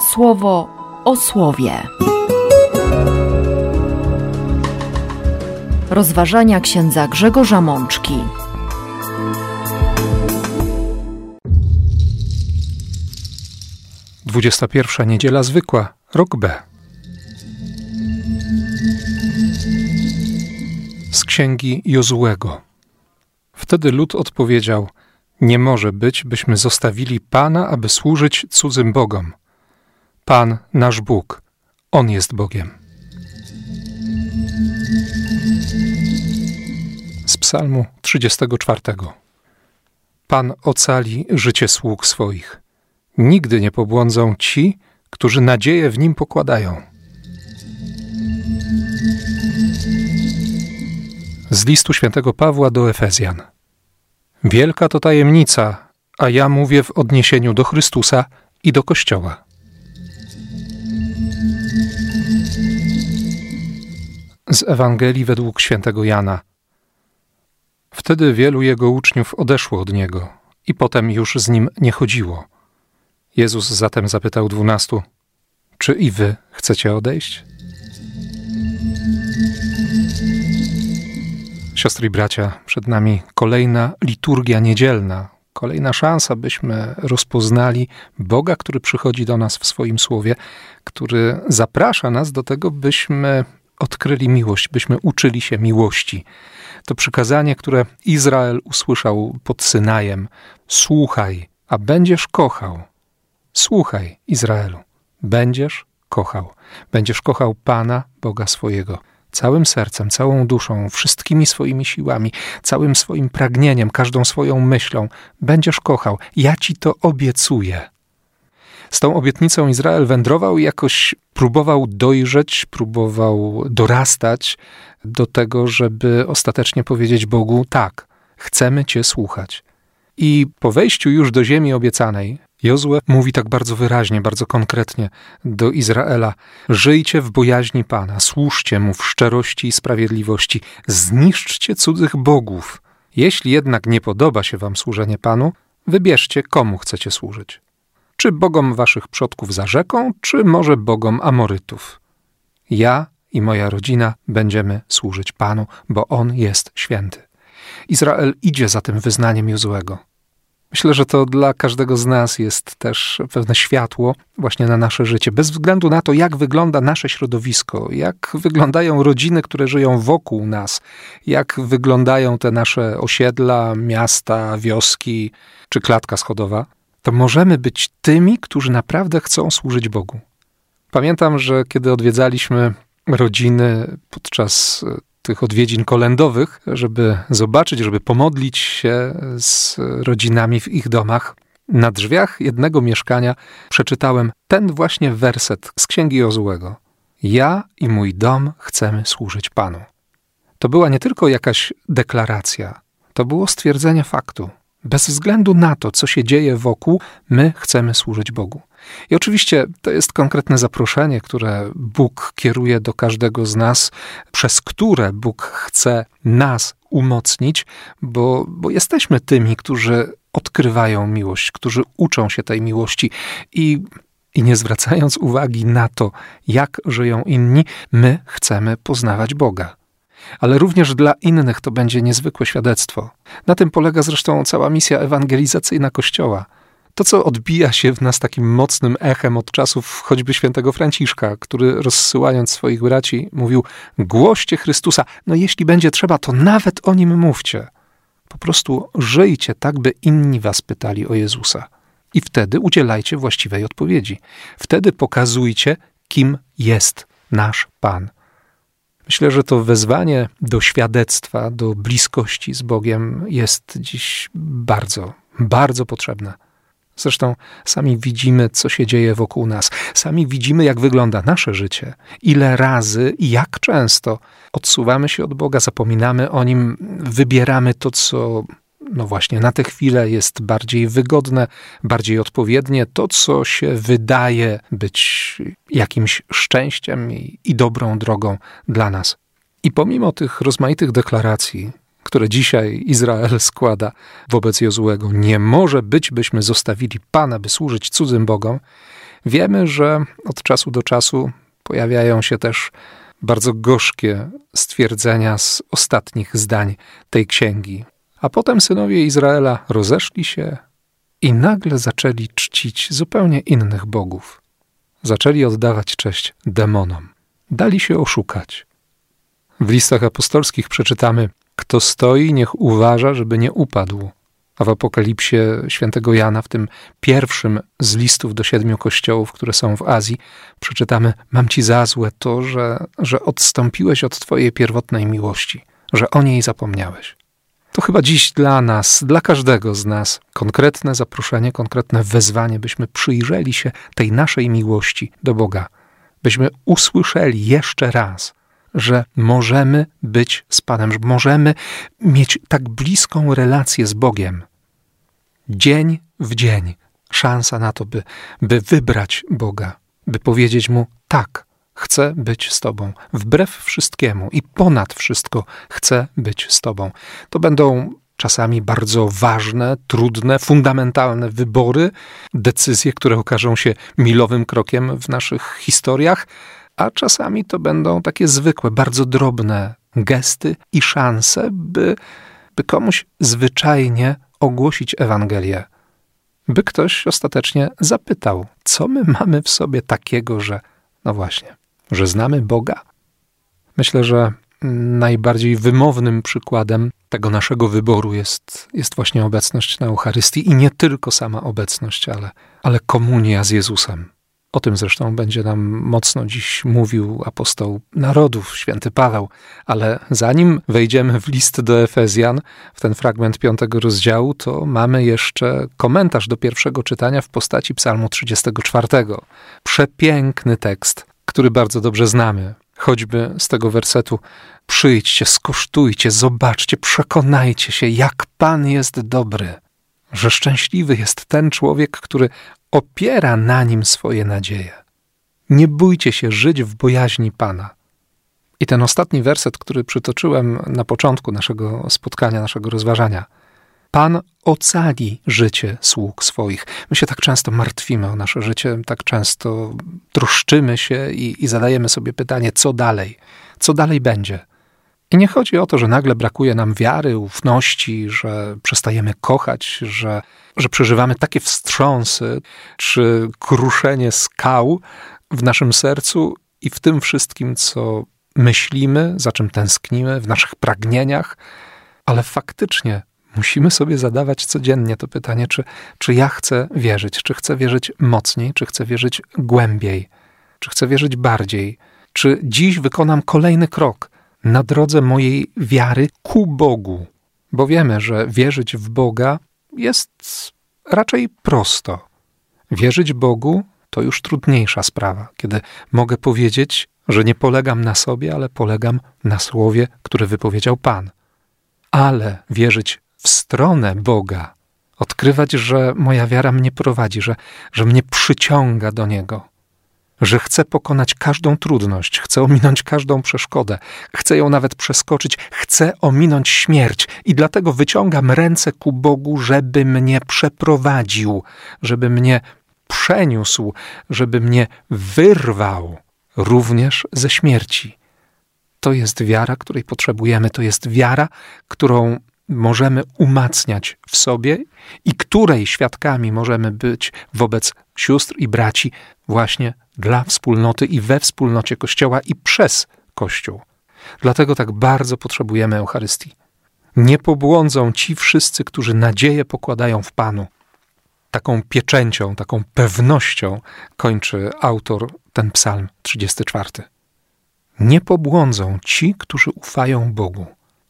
słowo o słowie. Rozważania księdza Grzegorza Mączki. Dwudziesta pierwsza niedziela zwykła, rok B. Z księgi Jozułego. Wtedy lud odpowiedział: Nie może być, byśmy zostawili Pana, aby służyć cudzym bogom. Pan, nasz Bóg, On jest Bogiem. Z Psalmu 34. Pan ocali życie sług swoich. Nigdy nie pobłądzą ci, którzy nadzieję w nim pokładają. Z listu świętego Pawła do Efezjan. Wielka to tajemnica, a ja mówię w odniesieniu do Chrystusa i do Kościoła. Z Ewangelii według świętego Jana. Wtedy wielu jego uczniów odeszło od niego i potem już z nim nie chodziło. Jezus zatem zapytał dwunastu: Czy i wy chcecie odejść? Siostry i bracia, przed nami kolejna liturgia niedzielna, kolejna szansa, byśmy rozpoznali Boga, który przychodzi do nas w swoim słowie, który zaprasza nas do tego, byśmy odkryli miłość, byśmy uczyli się miłości. To przykazanie, które Izrael usłyszał pod Synajem: Słuchaj, a będziesz kochał. Słuchaj, Izraelu, będziesz kochał. Będziesz kochał Pana, Boga swojego całym sercem, całą duszą, wszystkimi swoimi siłami, całym swoim pragnieniem, każdą swoją myślą, będziesz kochał. Ja ci to obiecuję. Z tą obietnicą Izrael wędrował i jakoś próbował dojrzeć, próbował dorastać do tego, żeby ostatecznie powiedzieć Bogu: tak, chcemy Cię słuchać. I po wejściu już do ziemi obiecanej, Jozue mówi tak bardzo wyraźnie, bardzo konkretnie do Izraela: Żyjcie w bojaźni Pana, służcie mu w szczerości i sprawiedliwości, zniszczcie cudzych bogów. Jeśli jednak nie podoba się wam służenie Panu, wybierzcie, komu chcecie służyć. Czy bogom waszych przodków za rzeką, czy może bogom Amorytów. Ja i moja rodzina będziemy służyć Panu, bo On jest święty. Izrael idzie za tym wyznaniem Jozuego. Myślę, że to dla każdego z nas jest też pewne światło właśnie na nasze życie, bez względu na to, jak wygląda nasze środowisko, jak wyglądają rodziny, które żyją wokół nas, jak wyglądają te nasze osiedla, miasta, wioski czy klatka schodowa, to możemy być tymi, którzy naprawdę chcą służyć Bogu. Pamiętam, że kiedy odwiedzaliśmy rodziny podczas tych odwiedzin kolendowych, żeby zobaczyć, żeby pomodlić się z rodzinami w ich domach. Na drzwiach jednego mieszkania przeczytałem ten właśnie werset z księgi Jozułego. Ja i mój dom chcemy służyć Panu. To była nie tylko jakaś deklaracja, to było stwierdzenie faktu. Bez względu na to, co się dzieje wokół, my chcemy służyć Bogu. I oczywiście to jest konkretne zaproszenie, które Bóg kieruje do każdego z nas, przez które Bóg chce nas umocnić, bo, bo jesteśmy tymi, którzy odkrywają miłość, którzy uczą się tej miłości i i nie zwracając uwagi na to, jak żyją inni, my chcemy poznawać Boga. Ale również dla innych to będzie niezwykłe świadectwo. Na tym polega zresztą cała misja ewangelizacyjna Kościoła. To, co odbija się w nas takim mocnym echem od czasów choćby świętego Franciszka, który rozsyłając swoich braci mówił: Głoście Chrystusa, no jeśli będzie trzeba, to nawet o nim mówcie. Po prostu żyjcie tak, by inni was pytali o Jezusa. I wtedy udzielajcie właściwej odpowiedzi. Wtedy pokazujcie, kim jest nasz Pan. Myślę, że to wezwanie do świadectwa, do bliskości z Bogiem jest dziś bardzo, bardzo potrzebne. Zresztą sami widzimy, co się dzieje wokół nas. Sami widzimy, jak wygląda nasze życie. Ile razy i jak często odsuwamy się od Boga, zapominamy o Nim, wybieramy to, co no właśnie na tę chwilę jest bardziej wygodne, bardziej odpowiednie, to co się wydaje być jakimś szczęściem i, i dobrą drogą dla nas. I pomimo tych rozmaitych deklaracji, które dzisiaj Izrael składa wobec Jozłego. Nie może być, byśmy zostawili Pana, by służyć cudzym Bogom. Wiemy, że od czasu do czasu pojawiają się też bardzo gorzkie stwierdzenia z ostatnich zdań tej księgi. A potem synowie Izraela rozeszli się i nagle zaczęli czcić zupełnie innych bogów. Zaczęli oddawać cześć demonom. Dali się oszukać. W listach apostolskich przeczytamy: Kto stoi, niech uważa, żeby nie upadł. A w Apokalipsie świętego Jana, w tym pierwszym z listów do siedmiu kościołów, które są w Azji, przeczytamy: Mam ci za złe to, że, że odstąpiłeś od twojej pierwotnej miłości, że o niej zapomniałeś. To chyba dziś dla nas, dla każdego z nas, konkretne zaproszenie, konkretne wezwanie, byśmy przyjrzeli się tej naszej miłości do Boga, byśmy usłyszeli jeszcze raz, że możemy być z Panem, że możemy mieć tak bliską relację z Bogiem. Dzień w dzień szansa na to, by, by wybrać Boga, by powiedzieć Mu tak, chcę być z Tobą, wbrew wszystkiemu i ponad wszystko chcę być z Tobą. To będą czasami bardzo ważne, trudne, fundamentalne wybory, decyzje, które okażą się milowym krokiem w naszych historiach, a czasami to będą takie zwykłe, bardzo drobne gesty i szanse, by, by komuś zwyczajnie ogłosić Ewangelię. By ktoś ostatecznie zapytał, co my mamy w sobie takiego, że, no właśnie, że znamy Boga. Myślę, że najbardziej wymownym przykładem tego naszego wyboru jest, jest właśnie obecność na Eucharystii i nie tylko sama obecność, ale, ale komunia z Jezusem. O tym zresztą będzie nam mocno dziś mówił apostoł narodów, święty Paweł. Ale zanim wejdziemy w list do Efezjan, w ten fragment piątego rozdziału, to mamy jeszcze komentarz do pierwszego czytania w postaci Psalmu 34. Przepiękny tekst, który bardzo dobrze znamy. Choćby z tego wersetu: Przyjdźcie, skosztujcie, zobaczcie, przekonajcie się, jak Pan jest dobry że szczęśliwy jest ten człowiek, który opiera na nim swoje nadzieje. Nie bójcie się żyć w bojaźni Pana. I ten ostatni werset, który przytoczyłem na początku naszego spotkania, naszego rozważania. Pan ocali życie sług swoich. My się tak często martwimy o nasze życie, tak często troszczymy się i, i zadajemy sobie pytanie, co dalej? Co dalej będzie? I nie chodzi o to, że nagle brakuje nam wiary, ufności, że przestajemy kochać, że, że przeżywamy takie wstrząsy czy kruszenie skał w naszym sercu i w tym wszystkim, co myślimy, za czym tęsknimy, w naszych pragnieniach, ale faktycznie musimy sobie zadawać codziennie to pytanie, czy, czy ja chcę wierzyć, czy chcę wierzyć mocniej, czy chcę wierzyć głębiej, czy chcę wierzyć bardziej, czy dziś wykonam kolejny krok na drodze mojej wiary ku Bogu, bo wiemy, że wierzyć w Boga jest raczej prosto. Wierzyć Bogu to już trudniejsza sprawa, kiedy mogę powiedzieć, że nie polegam na sobie, ale polegam na słowie, które wypowiedział Pan. Ale wierzyć w stronę Boga, odkrywać, że moja wiara mnie prowadzi, że, że mnie przyciąga do Niego, że chcę pokonać każdą trudność, chcę ominąć każdą przeszkodę, chcę ją nawet przeskoczyć, chcę ominąć śmierć i dlatego wyciągam ręce ku Bogu, żeby mnie przeprowadził, żeby mnie przeniósł, żeby mnie wyrwał również ze śmierci. To jest wiara, której potrzebujemy, to jest wiara, którą możemy umacniać w sobie i której świadkami możemy być wobec sióstr i braci właśnie dla wspólnoty i we wspólnocie Kościoła i przez Kościół. Dlatego tak bardzo potrzebujemy Eucharystii. Nie pobłądzą ci wszyscy, którzy nadzieję pokładają w Panu. Taką pieczęcią, taką pewnością kończy autor ten psalm 34. Nie pobłądzą ci, którzy ufają Bogu,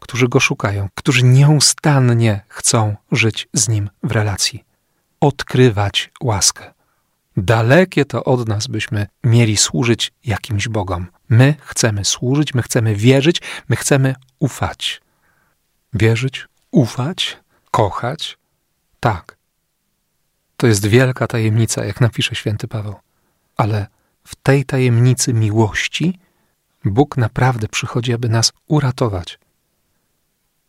którzy Go szukają, którzy nieustannie chcą żyć z Nim w relacji, odkrywać łaskę. Dalekie to od nas, byśmy mieli służyć jakimś Bogom. My chcemy służyć, my chcemy wierzyć, my chcemy ufać. Wierzyć, ufać, kochać? Tak. To jest wielka tajemnica, jak napisze święty Paweł. Ale w tej tajemnicy miłości Bóg naprawdę przychodzi, aby nas uratować.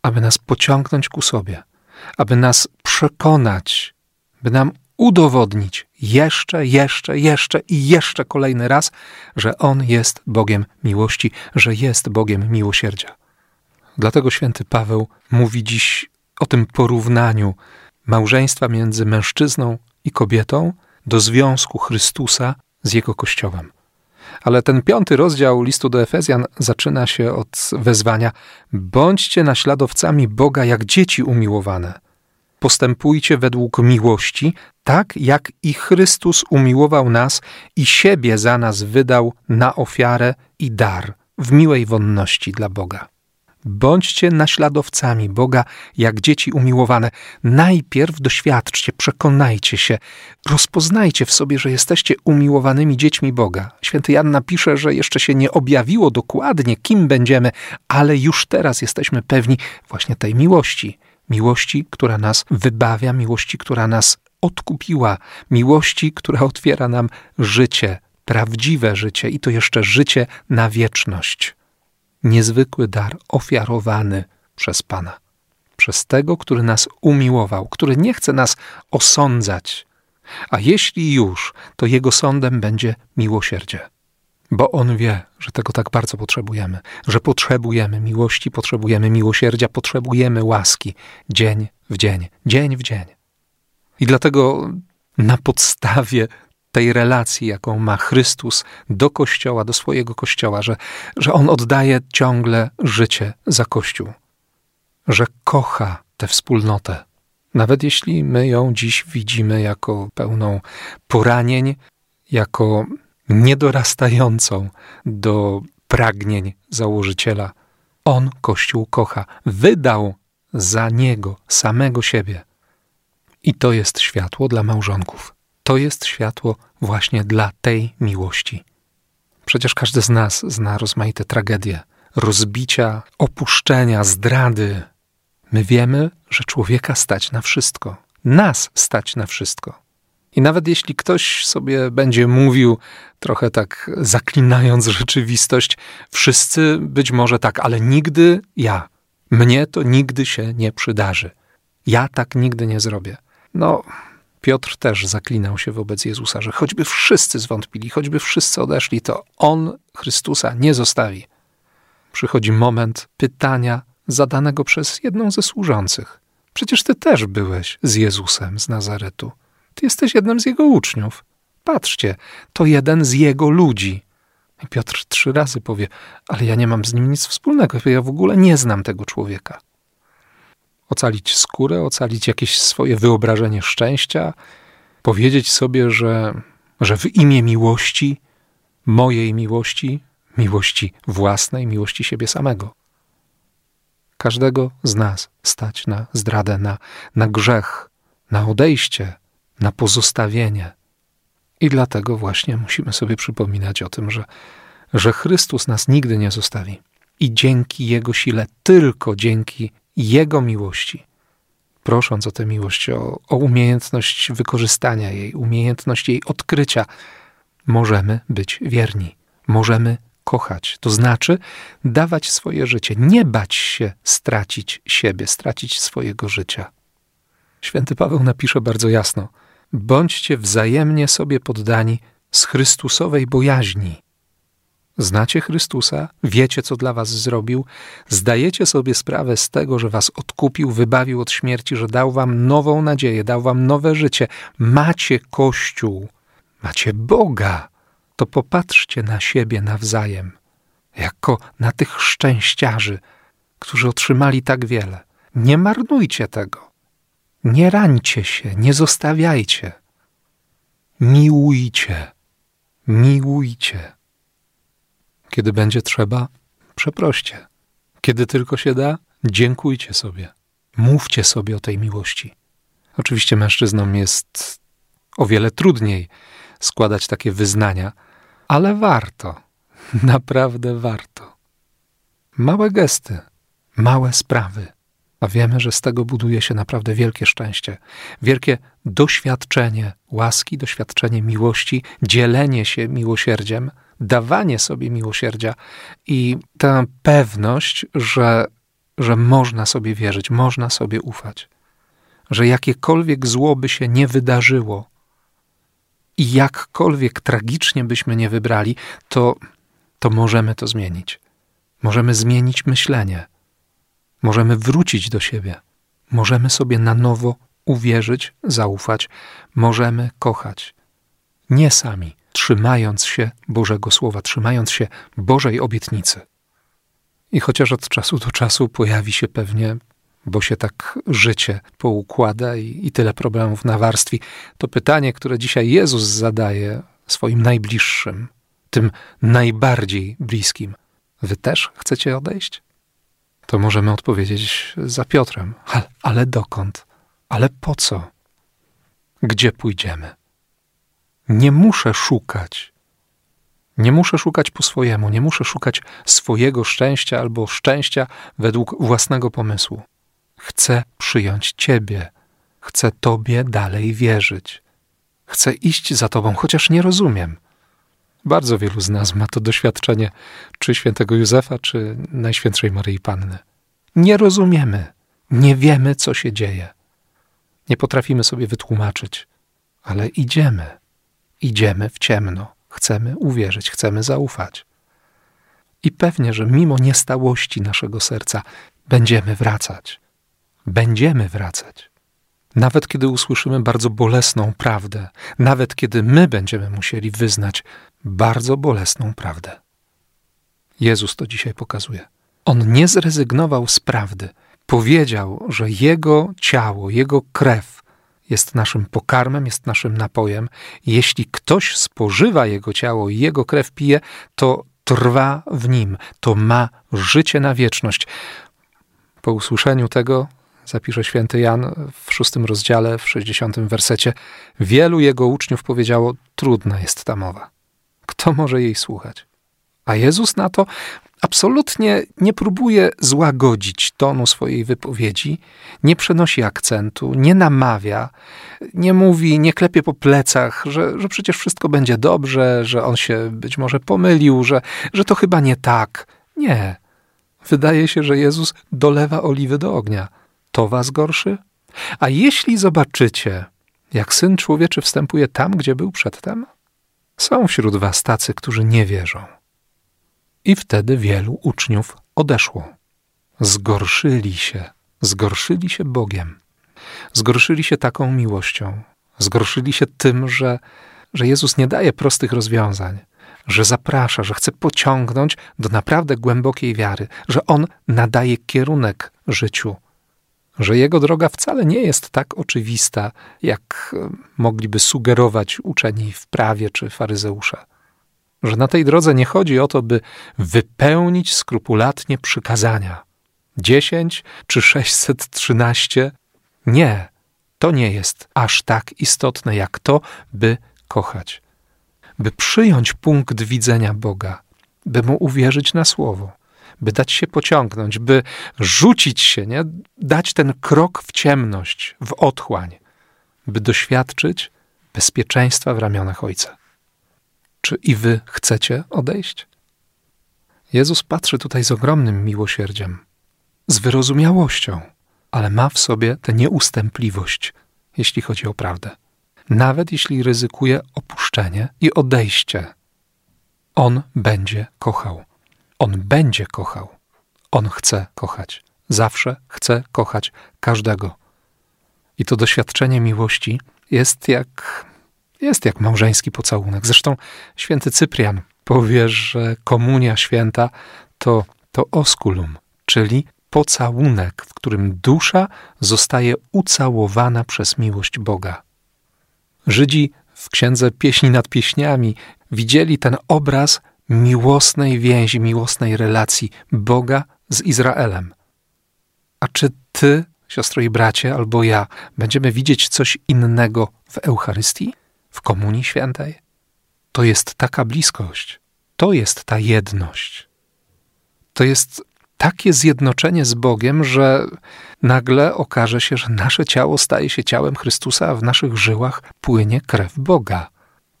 Aby nas pociągnąć ku sobie, aby nas przekonać, by nam udowodnić jeszcze, jeszcze, jeszcze i jeszcze kolejny raz, że On jest Bogiem miłości, że jest Bogiem miłosierdzia. Dlatego święty Paweł mówi dziś o tym porównaniu małżeństwa między mężczyzną i kobietą do związku Chrystusa z Jego Kościołem. Ale ten piąty rozdział listu do Efezjan zaczyna się od wezwania: bądźcie naśladowcami Boga jak dzieci umiłowane. Postępujcie według miłości, tak jak i Chrystus umiłował nas i siebie za nas wydał na ofiarę i dar w miłej wonności dla Boga. Bądźcie naśladowcami Boga, jak dzieci umiłowane. Najpierw doświadczcie, przekonajcie się, rozpoznajcie w sobie, że jesteście umiłowanymi dziećmi Boga. Święty Jan napisze, że jeszcze się nie objawiło dokładnie, kim będziemy, ale już teraz jesteśmy pewni właśnie tej miłości. Miłości, która nas wybawia, miłości, która nas odkupiła, miłości, która otwiera nam życie, prawdziwe życie i to jeszcze życie na wieczność niezwykły dar ofiarowany przez Pana. Przez tego, który nas umiłował, który nie chce nas osądzać, a jeśli już, to jego sądem będzie miłosierdzie. Bo on wie, że tego tak bardzo potrzebujemy, że potrzebujemy miłości, potrzebujemy miłosierdzia, potrzebujemy łaski dzień w dzień, dzień w dzień. I dlatego na podstawie tej relacji, jaką ma Chrystus do Kościoła, do swojego Kościoła, że, że On oddaje ciągle życie za Kościół, że kocha tę wspólnotę. Nawet jeśli my ją dziś widzimy jako pełną poranień, jako niedorastającą do pragnień założyciela, On Kościół kocha, wydał za niego samego siebie. I to jest światło dla małżonków to jest światło właśnie dla tej miłości. Przecież każdy z nas zna rozmaite tragedie, rozbicia, opuszczenia, zdrady. My wiemy, że człowieka stać na wszystko, nas stać na wszystko. I nawet jeśli ktoś sobie będzie mówił, trochę tak zaklinając rzeczywistość, wszyscy być może tak, ale nigdy ja. Mnie to nigdy się nie przydarzy. Ja tak nigdy nie zrobię. No, Piotr też zaklinał się wobec Jezusa, że choćby wszyscy zwątpili, choćby wszyscy odeszli, to on Chrystusa nie zostawi. Przychodzi moment pytania zadanego przez jedną ze służących. Przecież ty też byłeś z Jezusem z Nazaretu. Ty jesteś jednym z jego uczniów. Patrzcie, to jeden z jego ludzi. I Piotr trzy razy powie: Ale ja nie mam z nim nic wspólnego, ja w ogóle nie znam tego człowieka ocalić skórę, ocalić jakieś swoje wyobrażenie szczęścia, powiedzieć sobie, że, że w imię miłości, mojej miłości, miłości własnej, miłości siebie samego. Każdego z nas stać na zdradę, na, na grzech, na odejście, na pozostawienie. I dlatego właśnie musimy sobie przypominać o tym, że, że Chrystus nas nigdy nie zostawi. I dzięki Jego sile, tylko dzięki jego miłości, prosząc o tę miłość, o, o umiejętność wykorzystania jej, umiejętność jej odkrycia, możemy być wierni, możemy kochać. To znaczy dawać swoje życie, nie bać się stracić siebie, stracić swojego życia. Święty Paweł napisze bardzo jasno: bądźcie wzajemnie sobie poddani z Chrystusowej bojaźni. Znacie Chrystusa, wiecie, co dla was zrobił, zdajecie sobie sprawę z tego, że was odkupił, wybawił od śmierci, że dał wam nową nadzieję, dał wam nowe życie. Macie Kościół, macie Boga. To popatrzcie na siebie nawzajem, jako na tych szczęściarzy, którzy otrzymali tak wiele. Nie marnujcie tego. Nie rańcie się, nie zostawiajcie. Miłujcie, miłujcie. Kiedy będzie trzeba, przeproście. Kiedy tylko się da, dziękujcie sobie. Mówcie sobie o tej miłości. Oczywiście mężczyznom jest o wiele trudniej składać takie wyznania, ale warto, naprawdę warto. Małe gesty, małe sprawy, a wiemy, że z tego buduje się naprawdę wielkie szczęście, wielkie doświadczenie łaski, doświadczenie miłości, dzielenie się miłosierdziem dawanie sobie miłosierdzia i tę pewność, że, że można sobie wierzyć, można sobie ufać, że jakiekolwiek zło by się nie wydarzyło i jakkolwiek tragicznie byśmy nie wybrali, to, to możemy to zmienić. Możemy zmienić myślenie, możemy wrócić do siebie, możemy sobie na nowo uwierzyć, zaufać, możemy kochać. Nie sami, trzymając się Bożego Słowa, trzymając się Bożej obietnicy. I chociaż od czasu do czasu pojawi się pewnie, bo się tak życie poukłada i, i tyle problemów nawarstwi, to pytanie, które dzisiaj Jezus zadaje swoim najbliższym, tym najbardziej bliskim, wy też chcecie odejść? To możemy odpowiedzieć za Piotrem, ale, ale dokąd? Ale po co? Gdzie pójdziemy? Nie muszę szukać. Nie muszę szukać po swojemu, nie muszę szukać swojego szczęścia albo szczęścia według własnego pomysłu. Chcę przyjąć Ciebie, chcę Tobie dalej wierzyć. Chcę iść za Tobą, chociaż nie rozumiem. Bardzo wielu z nas ma to doświadczenie, czy świętego Józefa, czy Najświętszej Maryi Panny. Nie rozumiemy, nie wiemy, co się dzieje. Nie potrafimy sobie wytłumaczyć, ale idziemy. Idziemy w ciemno. Chcemy uwierzyć, chcemy zaufać. I pewnie, że mimo niestałości naszego serca będziemy wracać. Będziemy wracać. Nawet kiedy usłyszymy bardzo bolesną prawdę, nawet kiedy my będziemy musieli wyznać bardzo bolesną prawdę. Jezus to dzisiaj pokazuje. On nie zrezygnował z prawdy. Powiedział, że Jego ciało, Jego krew jest naszym pokarmem, jest naszym napojem. Jeśli ktoś spożywa Jego ciało i Jego krew pije, to trwa w nim, to ma życie na wieczność. Po usłyszeniu tego zapisze święty Jan w szóstym rozdziale, w sześćdziesiątym wersecie, wielu jego uczniów powiedziało, trudna jest ta mowa. Kto może jej słuchać? A Jezus na to absolutnie nie próbuje złagodzić tonu swojej wypowiedzi, nie przenosi akcentu, nie namawia, nie mówi, nie klepie po plecach, że, że przecież wszystko będzie dobrze, że on się być może pomylił, że, że to chyba nie tak. Nie. Wydaje się, że Jezus dolewa oliwy do ognia. To was gorszy? A jeśli zobaczycie, jak syn człowieczy wstępuje tam, gdzie był przedtem, są wśród was tacy, którzy nie wierzą. I wtedy wielu uczniów odeszło. Zgorszyli się, zgorszyli się Bogiem, zgorszyli się taką miłością, zgorszyli się tym, że, że Jezus nie daje prostych rozwiązań, że zaprasza, że chce pociągnąć do naprawdę głębokiej wiary, że On nadaje kierunek życiu, że Jego droga wcale nie jest tak oczywista, jak mogliby sugerować uczeni w prawie czy faryzeusze że na tej drodze nie chodzi o to, by wypełnić skrupulatnie przykazania. Dziesięć czy sześćset trzynaście? Nie, to nie jest aż tak istotne jak to, by kochać, by przyjąć punkt widzenia Boga, by mu uwierzyć na słowo, by dać się pociągnąć, by rzucić się, nie? dać ten krok w ciemność, w otchłań, by doświadczyć bezpieczeństwa w ramionach Ojca. Czy i wy chcecie odejść? Jezus patrzy tutaj z ogromnym miłosierdziem, z wyrozumiałością, ale ma w sobie tę nieustępliwość, jeśli chodzi o prawdę. Nawet jeśli ryzykuje opuszczenie i odejście, on będzie kochał. On będzie kochał. On chce kochać. Zawsze chce kochać każdego. I to doświadczenie miłości jest jak jest jak małżeński pocałunek. Zresztą święty Cyprian powie, że komunia święta to, to osculum, czyli pocałunek, w którym dusza zostaje ucałowana przez miłość Boga. Żydzi w księdze Pieśni nad Pieśniami widzieli ten obraz miłosnej więzi, miłosnej relacji Boga z Izraelem. A czy ty, siostro i bracie, albo ja, będziemy widzieć coś innego w Eucharystii? W Komunii Świętej. To jest taka bliskość, to jest ta jedność. To jest takie zjednoczenie z Bogiem, że nagle okaże się, że nasze ciało staje się ciałem Chrystusa, a w naszych żyłach płynie krew Boga.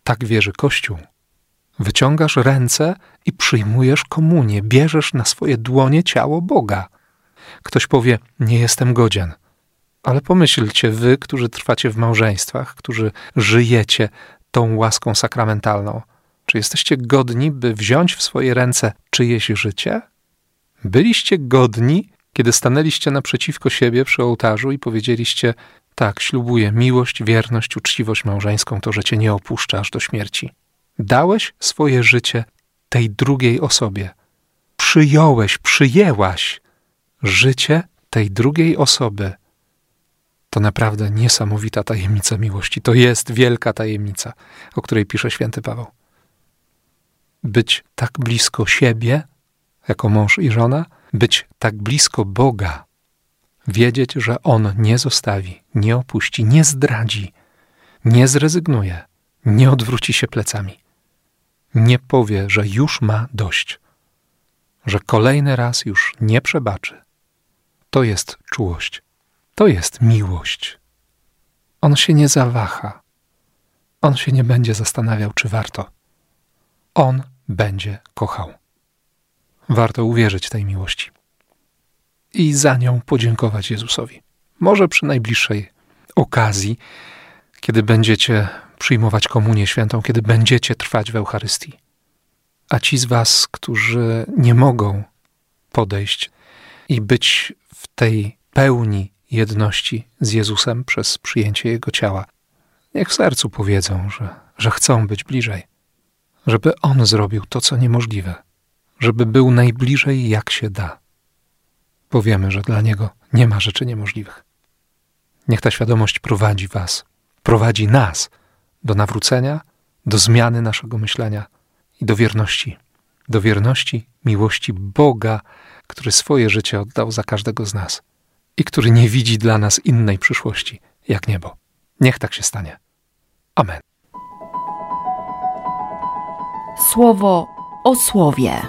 Tak wierzy Kościół. Wyciągasz ręce i przyjmujesz komunię, bierzesz na swoje dłonie ciało Boga. Ktoś powie: Nie jestem godzien. Ale pomyślcie, wy, którzy trwacie w małżeństwach, którzy żyjecie tą łaską sakramentalną, czy jesteście godni, by wziąć w swoje ręce czyjeś życie? Byliście godni, kiedy stanęliście naprzeciwko siebie przy ołtarzu i powiedzieliście: Tak, ślubuję miłość, wierność, uczciwość małżeńską, to, że cię nie opuszczę aż do śmierci. Dałeś swoje życie tej drugiej osobie. Przyjąłeś, przyjęłaś życie tej drugiej osoby. To naprawdę niesamowita tajemnica miłości. To jest wielka tajemnica, o której pisze święty Paweł. Być tak blisko siebie, jako mąż i żona, być tak blisko Boga, wiedzieć, że On nie zostawi, nie opuści, nie zdradzi, nie zrezygnuje, nie odwróci się plecami, nie powie, że już ma dość, że kolejny raz już nie przebaczy. To jest czułość, to jest miłość. On się nie zawaha, on się nie będzie zastanawiał, czy warto. On będzie kochał. Warto uwierzyć tej miłości i za nią podziękować Jezusowi. Może przy najbliższej okazji, kiedy będziecie przyjmować komunię świętą, kiedy będziecie trwać w Eucharystii. A ci z Was, którzy nie mogą podejść i być w tej pełni jedności z Jezusem przez przyjęcie Jego ciała, niech w sercu powiedzą, że, że chcą być bliżej, żeby On zrobił to, co niemożliwe, żeby był najbliżej, jak się da. Powiemy, że dla Niego nie ma rzeczy niemożliwych. Niech ta świadomość prowadzi Was, prowadzi nas do nawrócenia, do zmiany naszego myślenia i do wierności. Do wierności, miłości Boga, który swoje życie oddał za każdego z nas i który nie widzi dla nas innej przyszłości jak niebo. Niech tak się stanie. Amen. Słowo o słowie.